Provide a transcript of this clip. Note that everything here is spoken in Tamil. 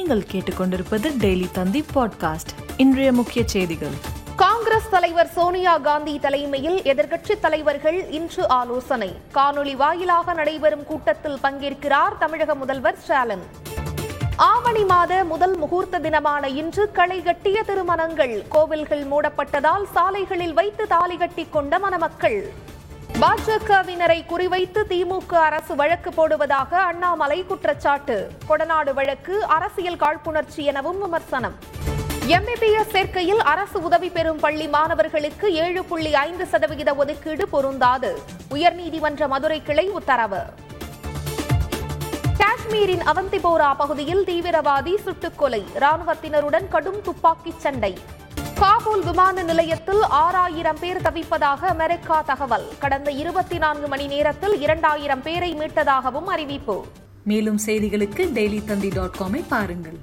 நீங்கள் கேட்டுக்கொண்டிருப்பது டெய்லி தந்தி பாட்காஸ்ட். இன்றைய முக்கிய செய்திகள். காங்கிரஸ் தலைவர் சோனியா காந்தி தலைமையில் எதிர்க்கட்சி தலைவர்கள் இன்று ஆலோசனை. காணொலி வாயிலாக நடைபெறும் கூட்டத்தில் பங்கேற்கிறார் தமிழக முதல்வர் ஸ்டாலின். ஆவணி மாத முதல் முகூர்த்த தினமான இன்று களை கட்டிய திருமணங்கள். கோவில்கள் மூடப்பட்டதால் சாலைகளில் வைத்து தாலி கட்டி கொண்ட மணமக்கள். பாஜகவினரை குறிவைத்து திமுக அரசு வழக்கு போடுவதாக அண்ணாமலை குற்றச்சாட்டு. கொடநாடு வழக்கு அரசியல் காழ்ப்புணர்ச்சி எனவும் விமர்சனம். எம்பிபிஎஸ் சேர்க்கையில் அரசு உதவி பெறும் பள்ளி மாணவர்களுக்கு ஏழு புள்ளி ஐந்து சதவிகித ஒதுக்கீடு பொருந்தாது. உயர்நீதிமன்ற மதுரை கிளை உத்தரவு. காஷ்மீரின் அவந்திபோரா பகுதியில் தீவிரவாதி சுட்டுக்கொலை ராணுவத்தினருடன் கடும் துப்பாக்கிச் சண்டை. காபூல் விமான நிலையத்தில் ஆறாயிரம் பேர் தவிப்பதாக அமெரிக்கா தகவல். கடந்த இருபத்தி நான்கு மணி நேரத்தில் இரண்டாயிரம் பேரை மீட்டதாகவும் அறிவிப்பு. மேலும் செய்திகளுக்கு டெய்லி தந்தி டாட் காமை பாருங்கள்.